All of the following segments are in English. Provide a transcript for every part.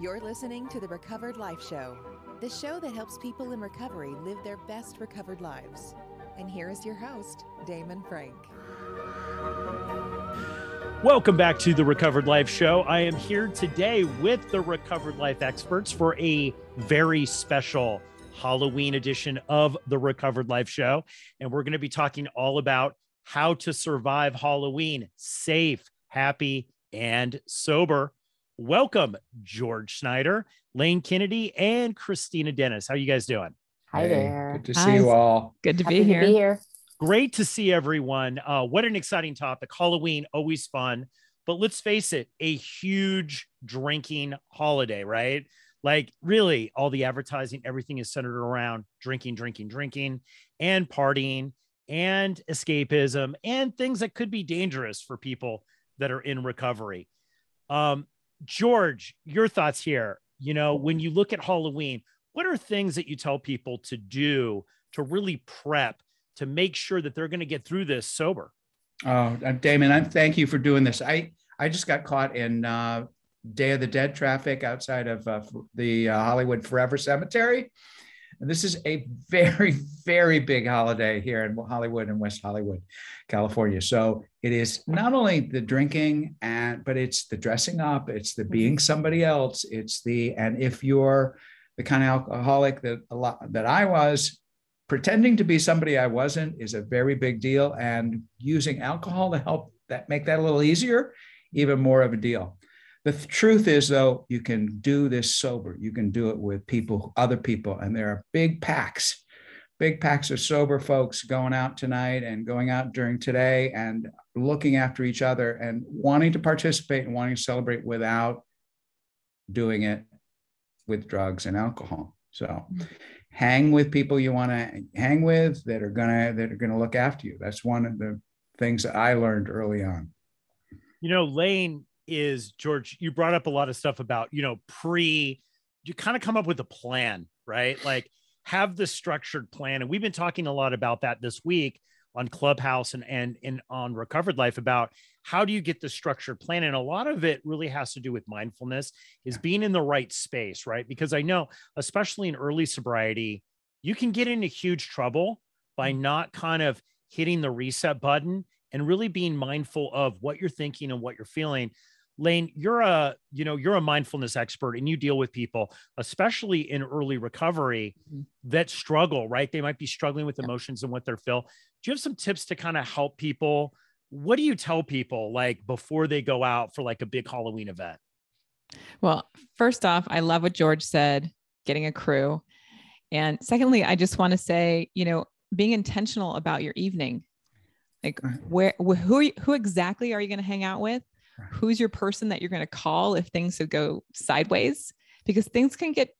You're listening to the Recovered Life Show, the show that helps people in recovery live their best recovered lives. And here is your host, Damon Frank. Welcome back to the Recovered Life Show. I am here today with the Recovered Life experts for a very special Halloween edition of the Recovered Life Show. And we're going to be talking all about how to survive Halloween safe, happy, and sober. Welcome, George Snyder, Lane Kennedy, and Kristina Dennis. How you guys doing? Hi Hey, there. Good to Hi. see you all. Good to be here. to be here. Great to see everyone. Uh, what an exciting topic. Halloween, always fun. But let's face it, a huge drinking holiday, right? Like, really, all the advertising, everything is centered around drinking, drinking, drinking, and partying and escapism and things that could be dangerous for people that are in recovery. Um, George, your thoughts here. You know, when you look at Halloween, what are things that you tell people to do to really prep to make sure that they're going to get through this sober? Oh, Damon, I thank you for doing this. I I just got caught in uh, Day of the Dead traffic outside of uh, the uh, Hollywood Forever Cemetery. And this is a very, very big holiday here in Hollywood and West Hollywood, California. So it is not only the drinking and but it's the dressing up, it's the being mm-hmm. somebody else, it's the and if you're the kind of alcoholic that a lot that I was, pretending to be somebody I wasn't is a very big deal. And using alcohol to help that make that a little easier, even more of a deal. The th- truth is, though, you can do this sober. You can do it with people, other people, and there are big packs, big packs of sober folks going out tonight and going out during today and looking after each other and wanting to participate and wanting to celebrate without doing it with drugs and alcohol. So mm. hang with people you want to hang with that are gonna that are gonna look after you. That's one of the things that I learned early on. You know, Lane is George, you brought up a lot of stuff about, you know, pre, you kind of come up with a plan, right? Like have the structured plan. And we've been talking a lot about that this week on Clubhouse and and, and on Recovered Life about how do you get the structured plan? And a lot of it really has to do with mindfulness, is being in the right space, right? Because I know, especially in early sobriety, you can get into huge trouble by mm. not kind of hitting the reset button and really being mindful of what you're thinking and what you're feeling. Lane, you're a, you know, you're a mindfulness expert and you deal with people, especially in early recovery mm-hmm. that struggle, right? They might be struggling with emotions and what they're feel. Do you have some tips to kind of help people? What do you tell people like before they go out for like a big Halloween event? Well, first off, I love what George said, getting a crew. And secondly, I just want to say, you know, being intentional about your evening. Like mm-hmm. where wh- who are you, who exactly are you going to hang out with? Who's your person that you're going to call if things would go sideways? Because things can get,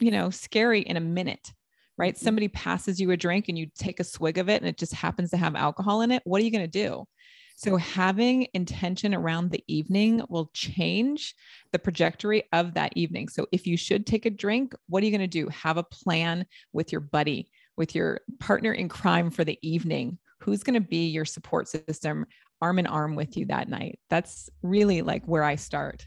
you know, scary in a minute, right? Mm-hmm. Somebody passes you a drink and you take a swig of it and it just happens to have alcohol in it. What are you going to do? So having intention around the evening will change the trajectory of that evening. So if you should take a drink, what are you going to do? Have a plan with your buddy, with your partner in crime for the evening. Who's going to be your support system, arm in arm with you that night? That's really like where I start.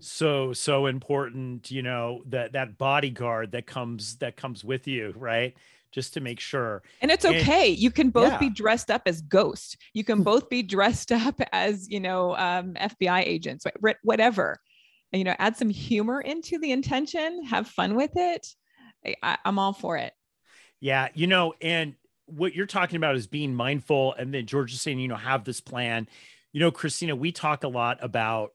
so so important you know that that bodyguard that comes that comes with you right just to make sure And it's And- okay. You can both be dressed up as ghosts. You can both be dressed up as, you know, um, FBI agents, wh- wh- whatever. And, you know, add some humor into the intention, have fun with it. I, I, I'm all for it. Yeah, you know, and what you're talking about is being mindful. And then George is saying, you know, have this plan. You know, Kristina, we talk a lot about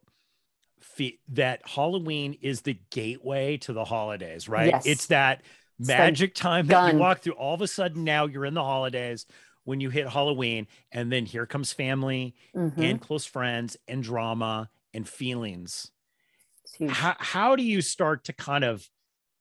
fe- that Halloween is the gateway to the holidays, right? Yes. It's that It's magic time that you walk through. All of a sudden, now you're in the holidays when you hit Halloween, and then here comes family Mhm. and close friends and drama and feelings how, how do you start to kind of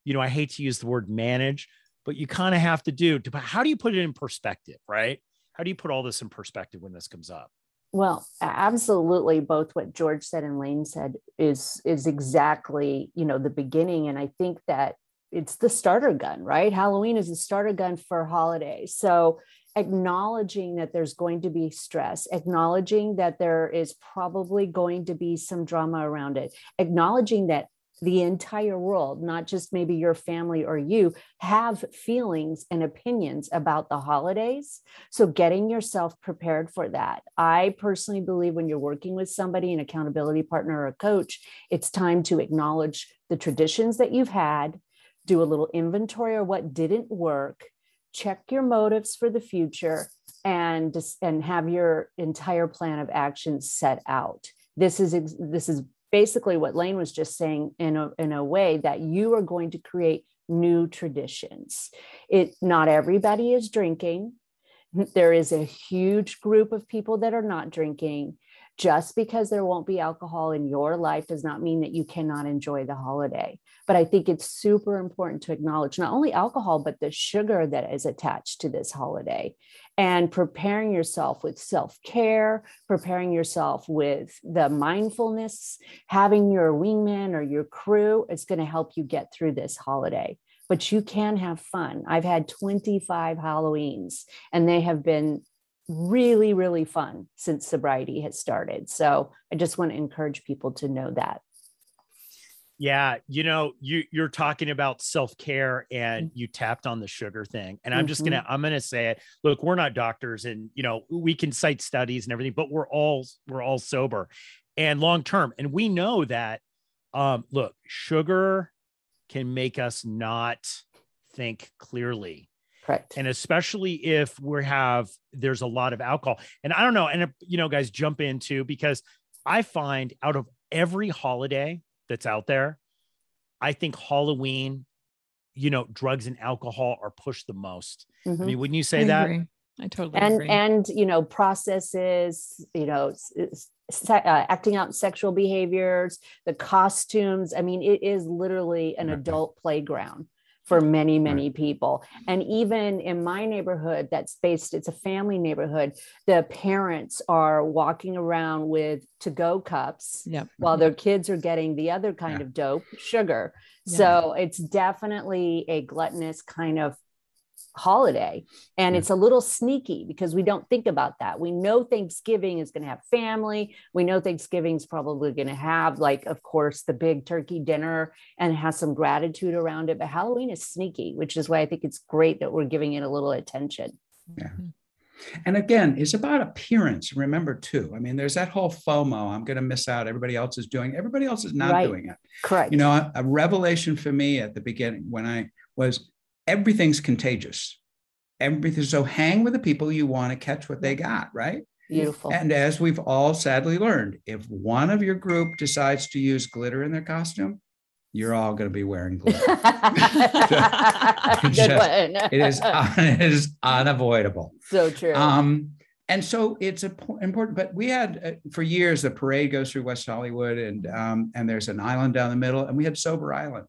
you know i hate to use the word manage but you kind of have to do to, how do you put it in perspective right how do you put all this in perspective when this comes up Well, absolutely. Both what George said and Lane said is is exactly you know the beginning, and I think that it's the starter gun, right? Halloween is the starter gun for holidays. So acknowledging that there's going to be stress, acknowledging that there is probably going to be some drama around it, acknowledging that the entire world, not just maybe your family or you, have feelings and opinions about the holidays. So, getting yourself prepared for that. I personally believe when you're working with somebody, an accountability partner or a coach, it's time to acknowledge the traditions that you've had, do a little inventory of what didn't work, check your motives for the future, and, and have your entire plan of action set out. This is this is basically what Lane was just saying in a, in a way that you are going to create new traditions. It not everybody is drinking. There is a huge group of people that are not drinking. Just because there won't be alcohol in your life does not mean that you cannot enjoy the holiday. But I think it's super important to acknowledge not only alcohol, but the sugar that is attached to this holiday and preparing yourself with self care, preparing yourself with the mindfulness, having your wingman or your crew is going to help you get through this holiday. But you can have fun. I've had 25 Halloweens and they have been really, really fun since sobriety has started. So I just want to encourage people to know that. Yeah, you know, you you're talking about self-care and mm-hmm. you tapped on the sugar thing. And I'm just going to mm-hmm. I'm going to say it. Look, we're not doctors and you know, we can cite studies and everything, but we're all we're all sober and long term and we know that um look, sugar can make us not think clearly. Correct. And especially if we have there's a lot of alcohol. And I don't know and you know guys jump into because I find out of every holiday that's out there. I think Halloween, you know, drugs and alcohol are pushed the most. Mm-hmm. I mean, wouldn't you say I that? Agree. I totally and agree. and you know processes you know uh, acting out sexual behaviors the costumes i mean it is literally an adult playground for many many right. people and even in my neighborhood that's based it's a family neighborhood the parents are walking around with to go cups yep. while their kids are getting the other kind yeah. of dope sugar yeah. so it's definitely a gluttonous kind of holiday. And it's a little sneaky because we don't think about that. We know thanksgiving is going to have family. We know thanksgiving's probably going to have like of course the big turkey dinner and has some gratitude around it but halloween is sneaky which is why i think it's great that we're giving it a little attention. Yeah. Mm-hmm. and again it's about appearance remember too. I mean there's that whole fomo i'm going to miss out everybody else is doing everybody else is not right. doing it. Correct. You know a, a revelation for me at the beginning when i was everything's contagious. Everything. So hang with the people you want to catch what they got, right? Beautiful. And as we've all sadly learned, if one of your group decides to use glitter in their costume, you're all going to be wearing glitter. Good Just, it is it is unavoidable. So true. Um, and so it's important. But we had uh, for years the parade goes through West Hollywood, and um, and there's an island down the middle, and we had Sober Island.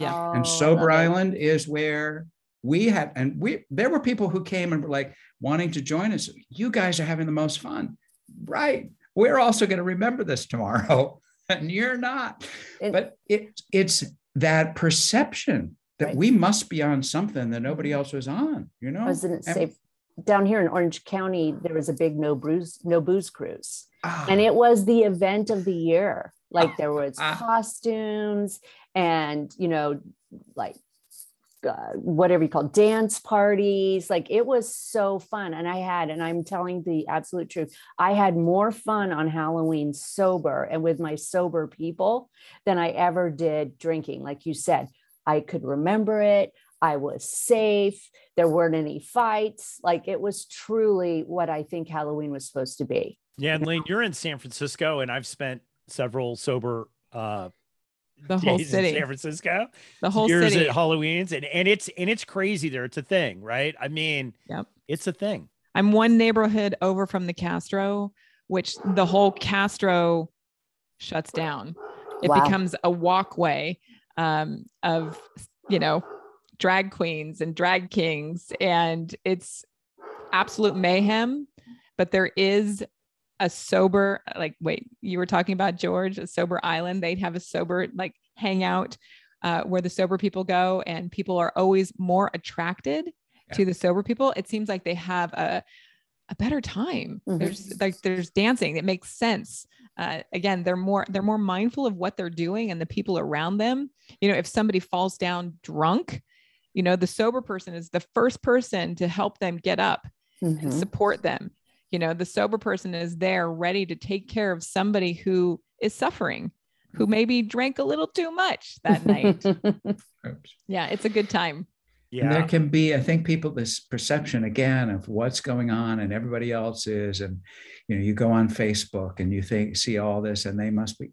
Yeah. and oh, Sober Island is where we had, and we, there were people who came and were like wanting to join us. You guys are having the most fun. Right. We're also going to remember this tomorrow and you're not. It, but it, it's that perception that right. we must be on something that nobody else was on, you know? Wasn't it safe? Down here in Orange County, there was a big no booze, no booze cruise. Ah. And it was the event of the year. Like there was ah. costumes and you know like uh, whatever you call dance parties. Like it was so fun. And i had and i'm telling the absolute truth i had more fun on halloween sober and with my sober people than i ever did drinking. Like you said i could remember it. I was safe. There weren't any fights. Like it was truly what i think halloween was supposed to be yeah and lane you're in san francisco and i've spent several sober uh the whole city, San Francisco, the whole years city at Halloween's, and and it's and it's crazy there. It's a thing, right? I mean, yep. it's a thing. I'm one neighborhood over from the Castro, which the whole Castro shuts down. It wow. becomes a walkway um, of you know drag queens and drag kings, and it's absolute mayhem. But there is a sober like wait you were talking about george a sober island. They'd have a sober like hangout uh, where the sober people go and people are always more attracted yeah. to the sober people. It seems like they have a, a better time. Mm-hmm. there's like there's dancing. It makes sense. Uh, again they're more they're more mindful of what they're doing and the people around them. You know if somebody falls down drunk you know the sober person is the first person to help them get up Mhm. and support them you know the sober person is there ready to take care of somebody who is suffering who maybe drank a little too much that night. Yeah it's a good time. And there can be, I think, people this perception again of what's going on and everybody else is, and you know, you go on Facebook and you think see all this, and they must be.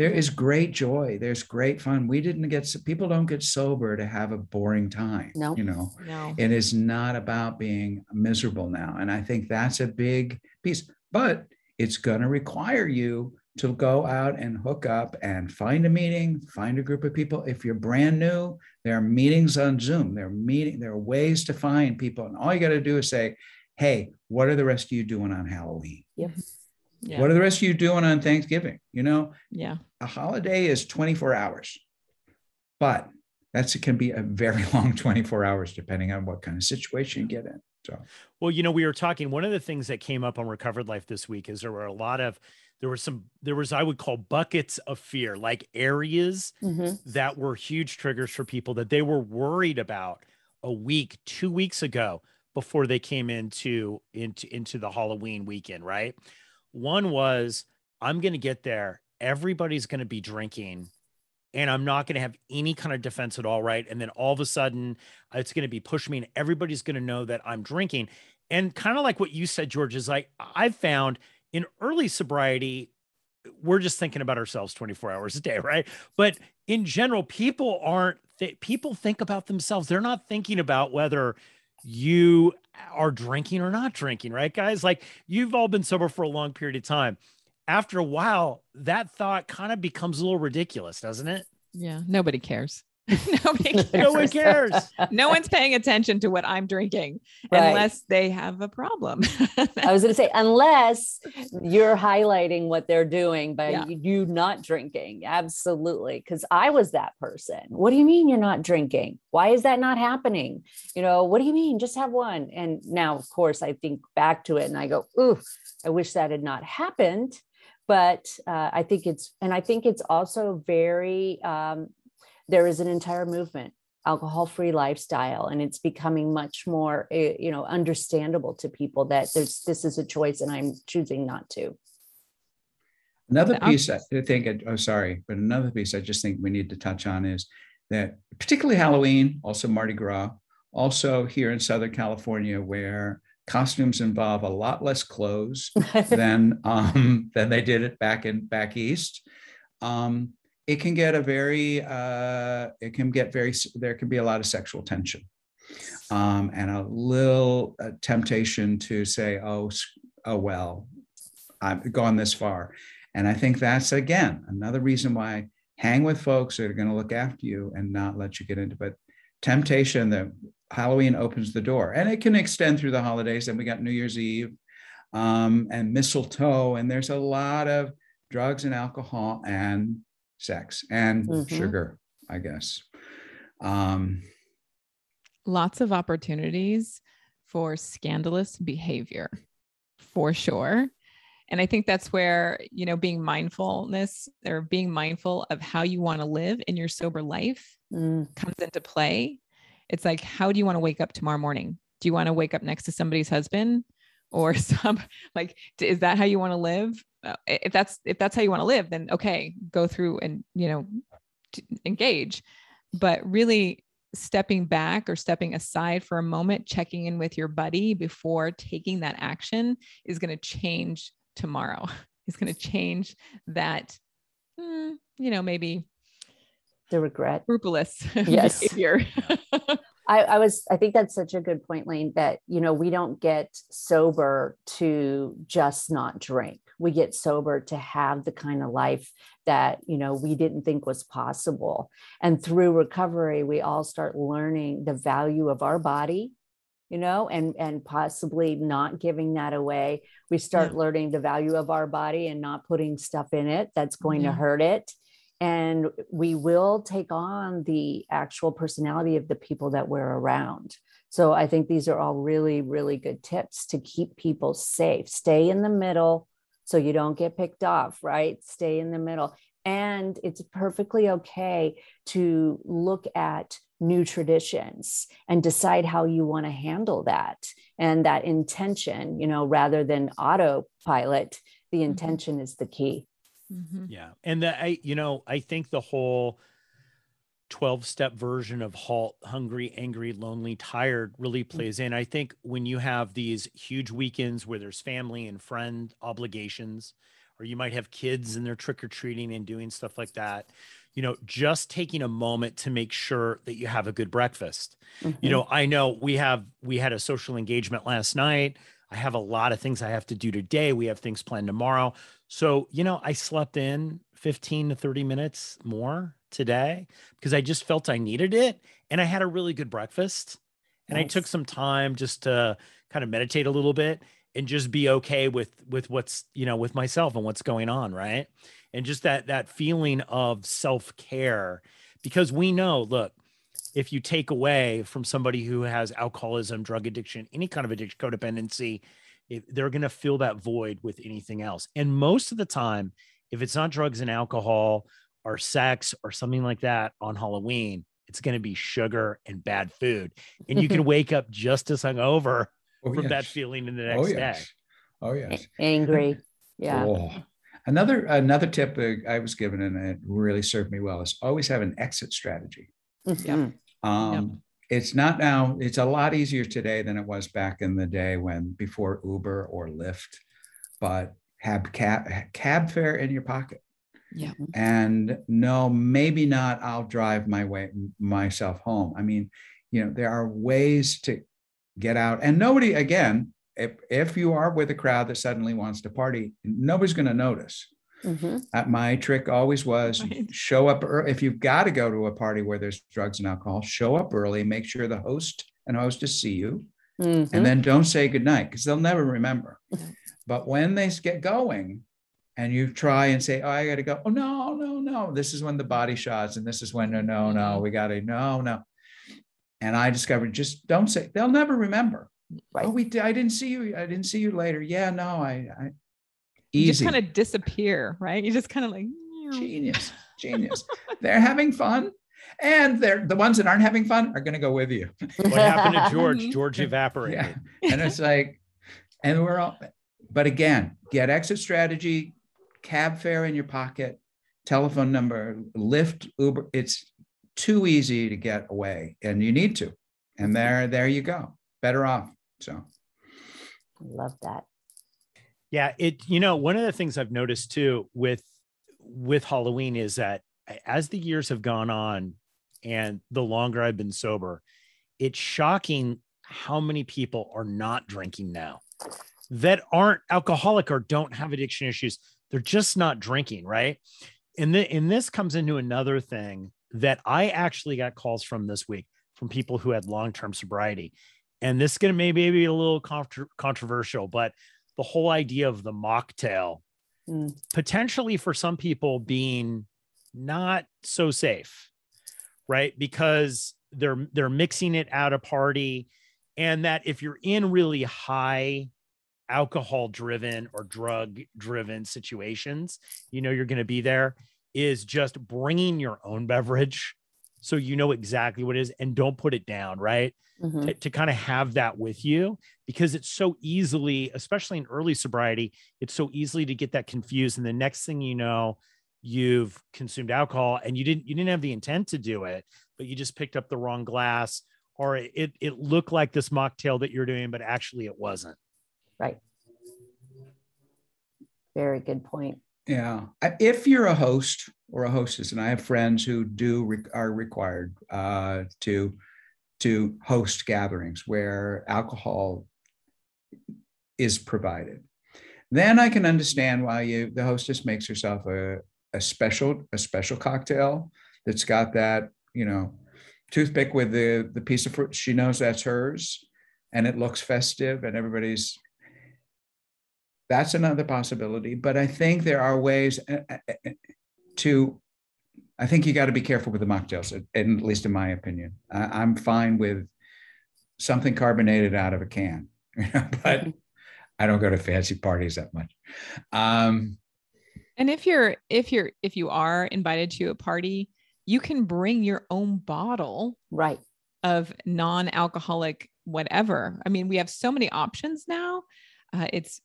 There is great joy. There's great fun. We didn't get people don't get sober to have a boring time. No. you know, no it is not about being miserable now, and I think that's a big piece. But it's going to require you to go out and hook up and find a meeting, find a group of people. If you're brand new, there are meetings on Zoom. There are meeting. There are ways to find people, and all you got to do is say, "Hey, what are the rest of you doing on Halloween? Yep. Yeah What are the rest of you doing on Thanksgiving?" You know, yeah a holiday is 24 hours, but that's it can be a very long 24 hours depending on what kind of situation you get in. So Well, you know, we were talking. One of the things that came up on Recovered Life this week is there were a lot of, there were some, there was, I would call buckets of fear, like areas Mhm. that were huge triggers for people that they were worried about a week, two weeks ago before they came into into into the Halloween weekend, right? One was I'm going to get there, everybody's going to be drinking and I'm not going to have any kind of defense at all, right? And then all of a sudden it's going to be pushing me and everybody's going to know that I'm drinking. And kind of like what you said George is like I've found in early sobriety we're just thinking about ourselves 24 hours a day, right? But in general, people aren't, th- people think about themselves. They're not thinking about whether you are drinking or not drinking, right, guys? Like you've all been sober for a long period of time. After a while, that thought kind of becomes a little ridiculous, doesn't it? yeah nobody cares nobody cares No one cares. no one's paying attention to what i'm drinking Right. unless they have a problem I was going to say, unless you're highlighting what they're doing by Yeah. you not drinking. Absolutely. Because I was that person. What do you mean you're not drinking? Why is that not happening? You know, what do you mean? Just have one. And now, of course, I think back to it and I go, ooh, I wish that had not happened. But uh, I think it's, and I think it's also very, um, there is an entire movement alcohol free lifestyle and it's becoming much more eh, you know understandable to people that there's this is a choice and i'm choosing not to Another The al- piece I think, oh, sorry, but another piece I just think we need to touch on is that particularly Halloween, also Mardi Gras, also here in Southern California, where costumes involve a lot less clothes than um, than they did it back in back east. Um, it can get a very uh, it can get very there can be a lot of sexual tension. Um, and a little uh, temptation to say oh oh well I've gone this far. And I think that's again another reason why hang with folks that are going to look after you and not let you get into but temptation that Halloween opens the door and it can extend through the holidays and we got New Year's Eve um, and mistletoe and there's a lot of drugs and alcohol and sex and Mhm. sugar I guess. Um, lots of opportunities for scandalous behavior for sure. And i think that's where you know being mindfulness or being mindful of how you want to live in your sober life Mm, comes into play. It's like how do you want to wake up tomorrow morning? Do you want to wake up next to somebody's husband or some like is that how you want to live? Uh, if that's if that's how you want to live then okay go through and you know engage. But really stepping back or stepping aside for a moment checking in with your buddy before taking that action is going to change tomorrow. Is going to change that hmm, you know maybe the regret. scrupulous Yes. behavior I, I was i think that's such a good point lane that you know we don't get sober to just not drink. We get sober to have the kind of life that you know we didn't think was possible. And through recovery we all start learning the value of our body you know and and possibly not giving that away. We start learning the value of our body and not putting stuff in it that's going Yeah. to hurt it and we will take on the actual personality of the people that we're around so i think these are all really really good tips to keep people safe stay in the middle so you don't get picked off, right? Stay in the middle. And it's perfectly okay to look at new traditions and decide how you want to handle that and that intention, you know, rather than autopilot, the Mm-hmm. intention is the key. Mhm. Yeah. And that I, you know, I think the whole 12 step version of halt, hungry, angry, lonely, tired really plays in. I think when you have these huge weekends where there's family and friend obligations, or you might have kids and they're trick or treating and doing stuff like that, you know, just taking a moment to make sure that you have a good breakfast. You Mhm. know, I know we have, we had a social engagement last night. I have a lot of things I have to do today. We have things planned tomorrow. So, you know, I slept in 15 to 30 minutes more today because I just felt I needed it. And I had a really good breakfast. And I took some time just to kind of meditate a little bit and just be okay with with what's, you know, with myself and what's going on, right? And just that that feeling of self-care because we know, look, if you take away from somebody who has alcoholism, drug addiction, any kind of addiction, codependency, if they're going to fill that void with anything else. And most of the time, if it's not drugs and alcohol or sex or something like that on Halloween, it's going to be sugar and bad food. And you can wake up just as hungover Oh, from that feeling in the Oh next day. Oh yes. Angry. Yeah. Oh. Another another tip I was given and it really served me well is always have an exit strategy. Mhm. Um, It's not now. It's a lot easier today than it was back in the day when before Uber or Lyft, but have cab cab fare in your pocket. Yeah. And no, maybe not. I'll drive my way myself home. I mean, you know, there are ways to get out, and nobody again. If, if you are with a crowd that suddenly wants to party, nobody's going to notice. Mhm. Uh, my trick always was Right. show up early. If you've got to go to a party where there's drugs and alcohol, show up early, make sure the host and hostess see you, Mhm. and then don't say goodnight because they'll never remember. But when they get going and you try and say, Oh, I got to go. Oh, no, no, no. This is when the body shots, and this is when, no, no, no, Mhm. we got to, no, no. And I discovered just don't say, they'll never remember. Right. Oh, we, I didn't see you. I didn't see you later. Yeah, no, I, I You just kind of disappear, right? You just kind of like genius genius they're having fun and they're the ones that aren't having fun are going to go with you What happened to George? George evaporated. yeah and it's like and we're all but again get exit strategy cab fare in your pocket telephone number lyft uber it's too easy to get away and you need to and there there you go better off so I Love that. Yeah, it you know, one of the things I've noticed too with with Halloween is that as the years have gone on and the longer I've been sober, it's shocking how many people are not drinking now that aren't alcoholic or don't have addiction issues. They're just not drinking, right? And, the, and this comes into another thing that I actually got calls from this week from people who had long-term sobriety. And this is going to maybe be a little contro- controversial, but the whole idea of the mocktail Mm. potentially for some people being not so safe right because they're they're mixing it at a party and that if you're in really high alcohol driven or drug driven situations you know you're going to be there is just bringing your own beverage so you know exactly what it is and don't put it down right Mhm. to, to kind of have that with you because it's so easily, especially in early sobriety, it's so easily to get that confused. And the next thing you know, you've consumed alcohol and you didn't you didn't have the intent to do it, but you just picked up the wrong glass or it it looked like this mocktail that you're doing, but actually it wasn't. Right. Very good point. Yeah. If you're a host or a hostess, and I have friends who do re- are required uh, to to host gatherings where alcohol is provided, then I can understand why you the hostess makes herself a, a special a special cocktail that's got that you know toothpick with the the piece of fruit. She knows that's hers, and it looks festive, and everybody's that's another possibility but i think there are ways uh, uh, uh, to i think you got to be careful with the mocktails at, at least in my opinion I, i'm fine with something carbonated out of a can but I don't go to fancy parties that much. Um, and if you're if you're if you are invited to a party, you can bring your own bottle right of non-alcoholic whatever. I mean, we have so many options now. Uh, it's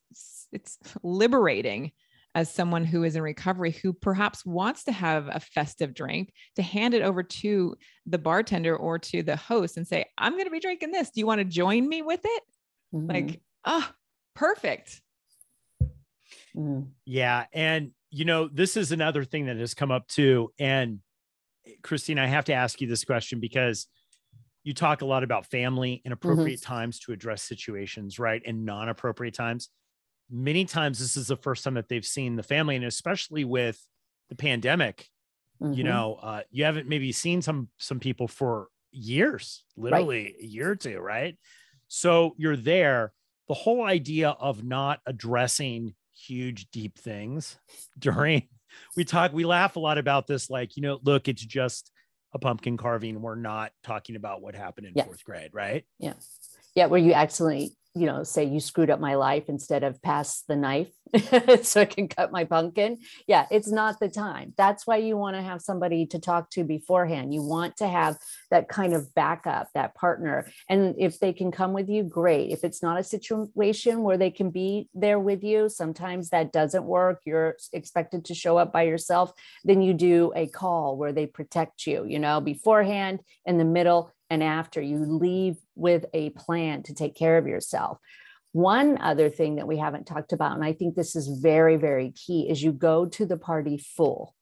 it's liberating as someone who is in recovery who perhaps wants to have a festive drink to hand it over to the bartender or to the host and say, I'm going to be drinking this. Do you want to join me with it? Mm-hmm. Like, ah, oh, perfect. Mm-hmm. Yeah. And, you know, this is another thing that has come up too. And Christine, I have to ask you this question because you talk a lot about family and appropriate mm-hmm. times to address situations, right? And non appropriate times many times this is the first time that they've seen the family and especially with the pandemic mm-hmm. you know uh, you haven't maybe seen some some people for years literally right. a year or two right so you're there the whole idea of not addressing huge deep things during we talk we laugh a lot about this like you know look it's just a pumpkin carving we're not talking about what happened in yeah. fourth grade right yeah yeah where you actually you know, say you screwed up my life instead of pass the knife so I can cut my pumpkin. Yeah, it's not the time. That's why you want to have somebody to talk to beforehand. You want to have that kind of backup, that partner. And if they can come with you, great. If it's not a situation where they can be there with you, sometimes that doesn't work. You're expected to show up by yourself. Then you do a call where they protect you, you know, beforehand, in the middle, and after. You leave with a plan to take care of yourself. One other thing that we haven't talked about, and I think this is very, very key, is you go to the party full.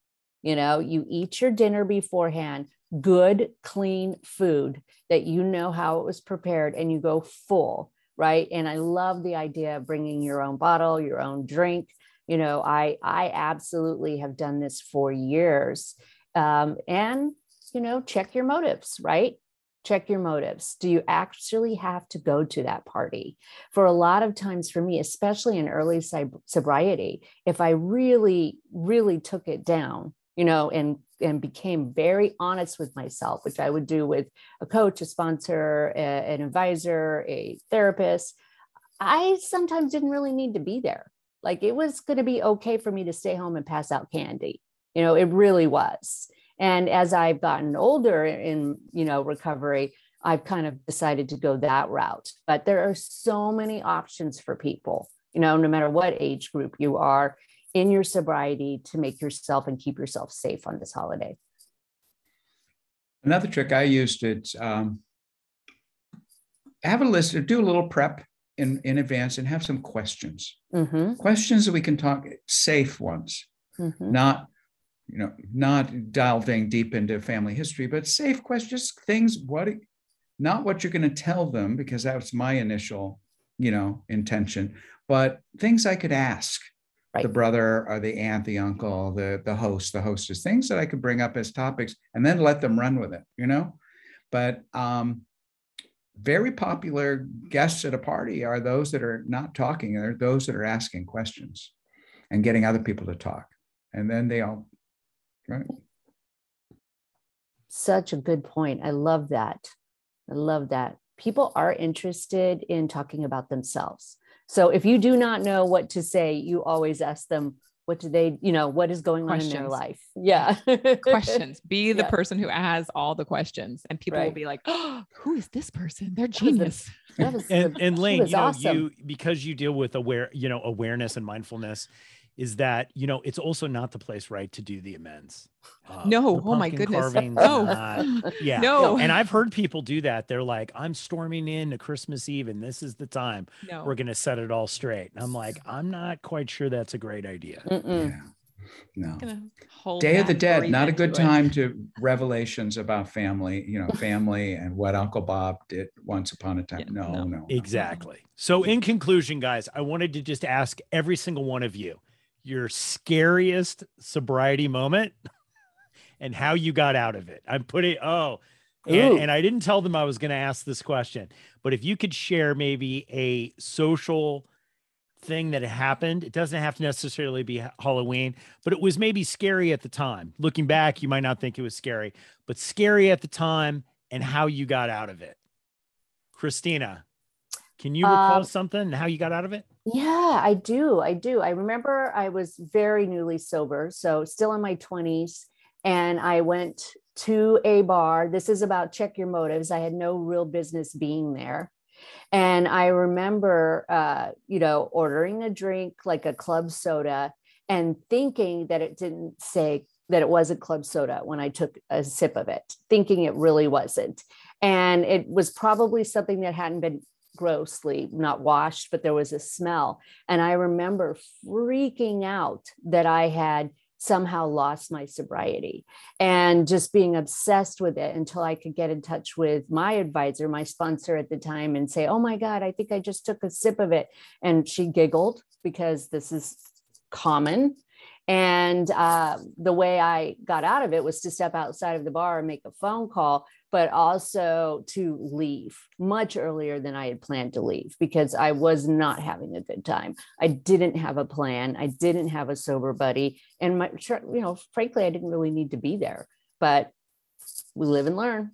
You know, you eat your dinner beforehand, good, clean food that you know how it was prepared, and you go full, right? And I love the idea of bringing your own bottle, your own drink. You know, I I absolutely have done this for years, um, and you know, check your motives, right? Check your motives. Do you actually have to go to that party? For a lot of times, for me, especially in early sobriety, if I really, really took it down, you know, and and became very honest with myself, which I would do with a coach, a sponsor, a, an advisor, a therapist, I sometimes didn't really need to be there. Like it was going to be okay for me to stay home and pass out candy. You know, it really was. And as I've gotten older in, you know, recovery, I've kind of decided to go that route. But there are so many options for people, you know, no matter what age group you are in your sobriety to make yourself and keep yourself safe on this holiday. Another trick I used is um, have a list, or do a little prep in, in advance and have some questions. Mm-hmm. Questions that we can talk, safe ones, mm-hmm. not you know, not delving deep into family history, but safe questions, things, what, not what you're going to tell them, because that was my initial, you know, intention, but things I could ask right. the brother or the aunt, the uncle, the, the host, the hostess, things that I could bring up as topics and then let them run with it, you know? But um, very popular guests at a party are those that are not talking, they're those that are asking questions and getting other people to talk. And then they all Right. Such a good point. I love that. I love that. People are interested in talking about themselves. So if you do not know what to say, you always ask them, what do they, you know, what is going questions. on in their life? Yeah. questions. Be the yeah. person who has all the questions. And people right. will be like, oh, who is this person? They're genius. and, and Lane, you know, awesome. you because you deal with aware, you know, awareness and mindfulness, is that you know it's also not the place right to do the amends. Uh, no oh my goodness. no not, yeah. No. And i've heard people do that. They're like i'm storming in to christmas eve and this is the time no. we're going to set it all straight. And i'm like i'm not quite sure that's a great idea. Yeah. no. Day of the dead not a good time to revelations about family you know family and what uncle bob did once upon a time. Yeah, no, no no. Exactly. So in conclusion guys i wanted to just ask every single one of you your scariest sobriety moment and how you got out of it. I'm putting, oh, and, and, I didn't tell them I was going to ask this question, but if you could share maybe a social thing that happened, it doesn't have to necessarily be Halloween, but it was maybe scary at the time. Looking back, you might not think it was scary, but scary at the time and how you got out of it. Kristina, can you recall um, something and how you got out of it? Yeah, I do. I do. I remember I was very newly sober, so still in my 20s. And I went to a bar. This is about check your motives. I had no real business being there. And I remember, uh, you know, ordering a drink like a club soda and thinking that it didn't say that it wasn't club soda when I took a sip of it, thinking it really wasn't. And it was probably something that hadn't been grossly not washed, but there was a smell. And I remember freaking out that I had somehow lost my sobriety and just being obsessed with it until I could get in touch with my advisor, my sponsor at the time, and say, Oh my God, I think I just took a sip of it. And she giggled because this is common. And uh, the way I got out of it was to step outside of the bar and make a phone call but also to leave much earlier than I had planned to leave because I was not having a good time. I didn't have a plan. I didn't have a sober buddy. And my, you know, frankly, I didn't really need to be there, but we live and learn.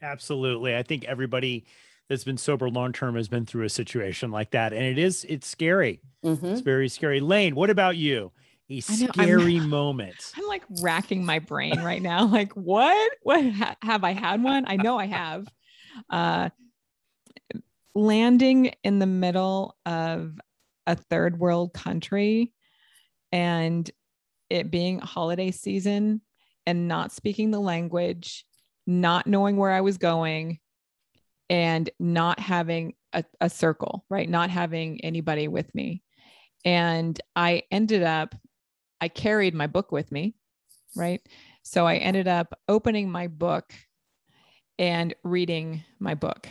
Absolutely. I think everybody that's been sober long term has been through a situation like that. And it is, it's scary. Mm-hmm. It's very scary. Lane, what about you? A scary I'm, moment. I'm like racking my brain right now. Like, what? What ha- have I had one? I know I have. Uh, landing in the middle of a third world country and it being holiday season and not speaking the language, not knowing where I was going, and not having a, a circle, right? Not having anybody with me. And I ended up I carried my book with me, right? So I ended up opening my book and reading my book,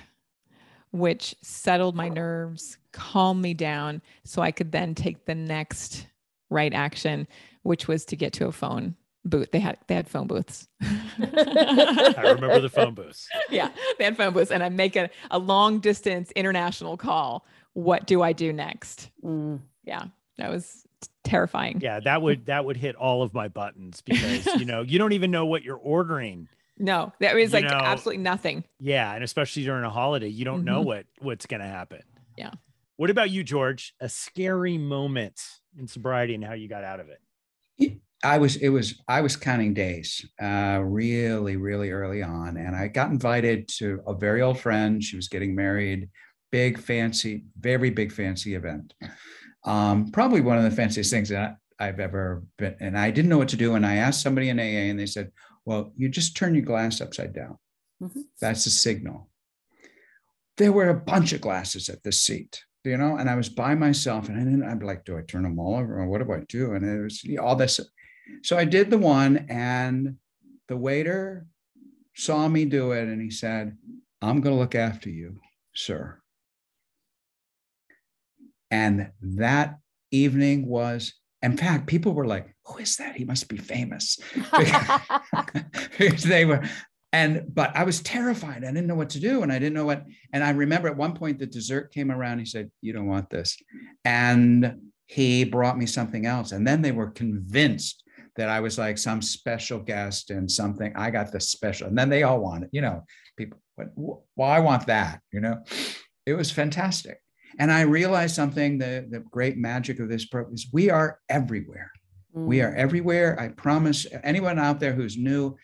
which settled my nerves, calmed me down so I could then take the next right action, which was to get to a phone booth. They had they had phone booths. I remember the phone booths. Yeah, they had phone booths, and I make a, a long distance international call. What do I do next? Mm. Yeah, that was terrifying. Yeah, that would that would hit all of my buttons because you know you don't even know what you're ordering. No, that was like know, absolutely nothing. Yeah, and especially during a holiday, you don't mm-hmm. know what what's going to happen. Yeah. What about you, George? A scary moment in sobriety and how you got out of it? I was it was I was counting days, uh, really, really early on, and I got invited to a very old friend. She was getting married, big fancy, very big fancy event, um, probably one of the fanciest things that I've ever been. And I didn't know what to do. And I asked somebody in AA, and they said, Well, you just turn your glass upside down. Mm-hmm. That's a signal. There were a bunch of glasses at the seat, you know, and I was by myself, and I didn't, I'm like, Do I turn them all over? Or what do I do? And it was all this. So I did the one, and the waiter saw me do it, and he said, I'm going to look after you, sir. And that evening was, in fact, people were like, who is that? He must be famous. because they were, and but I was terrified. I didn't know what to do. And I didn't know what. And I remember at one point the dessert came around. He said, You don't want this. And he brought me something else. And then they were convinced that I was like some special guest and something. I got the special. And then they all wanted, you know, people, went, well, I want that, you know. It was fantastic. And I realized something the, the great magic of this program is we are everywhere. Mm. We are mm. everywhere. I promise anyone out there who's new,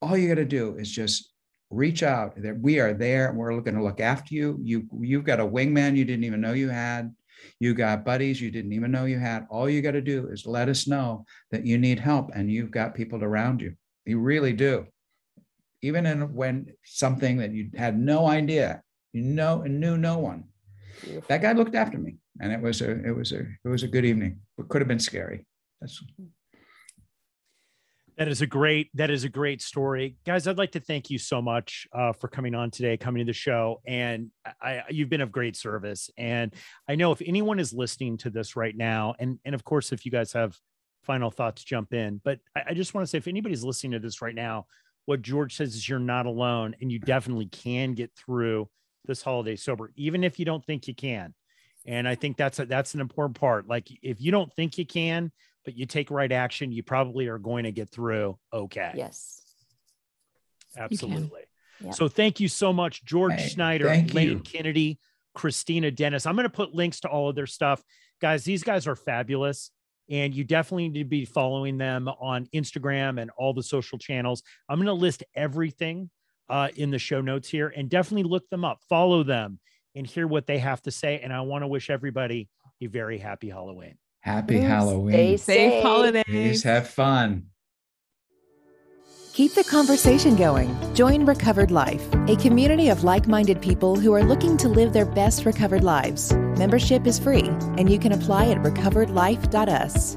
all you got to do is just reach out. that We are there. We're going to look after you. You you've got a wingman you didn't even know you had. You got buddies you didn't even know you had. All you got to do is let us know that you need help and you've got people around you. You really do. Even in when something that you had no idea, you know, and knew no one Beautiful. that guy looked after me, and it was a it was a it was a good evening. It could have been scary. That's that is a great that is a great story, guys. I'd like to thank you so much uh, for coming on today, coming to the show, and I, you've been of great service. And I know if anyone is listening to this right now, and and of course, if you guys have final thoughts, jump in. But I, I just want to say, if anybody's listening to this right now, what George says is you're not alone, and you definitely can get through this holiday sober, even if you don't think you can. And I think that's a, that's an important part. Like if you don't think you can, but you take right action, you probably are going to get through. Okay. Yes. Absolutely. So thank you so much, George hey, Snyder, Lane Kennedy, Kristina Dennis. I'm going to put links to all of their stuff. Guys, these guys are fabulous. And you definitely need to be following them on Instagram and all the social channels. I'm going to list everything uh, in the show notes here and definitely look them up, follow them, and hear what they have to say. And I want to wish everybody a very happy Halloween. Happy Stay Halloween. safe. Safe holidays. Please have fun. Keep the conversation going. Join Recovered Life, a community of like minded people who are looking to live their best recovered lives. Membership is free, and you can apply at recoveredlife.us.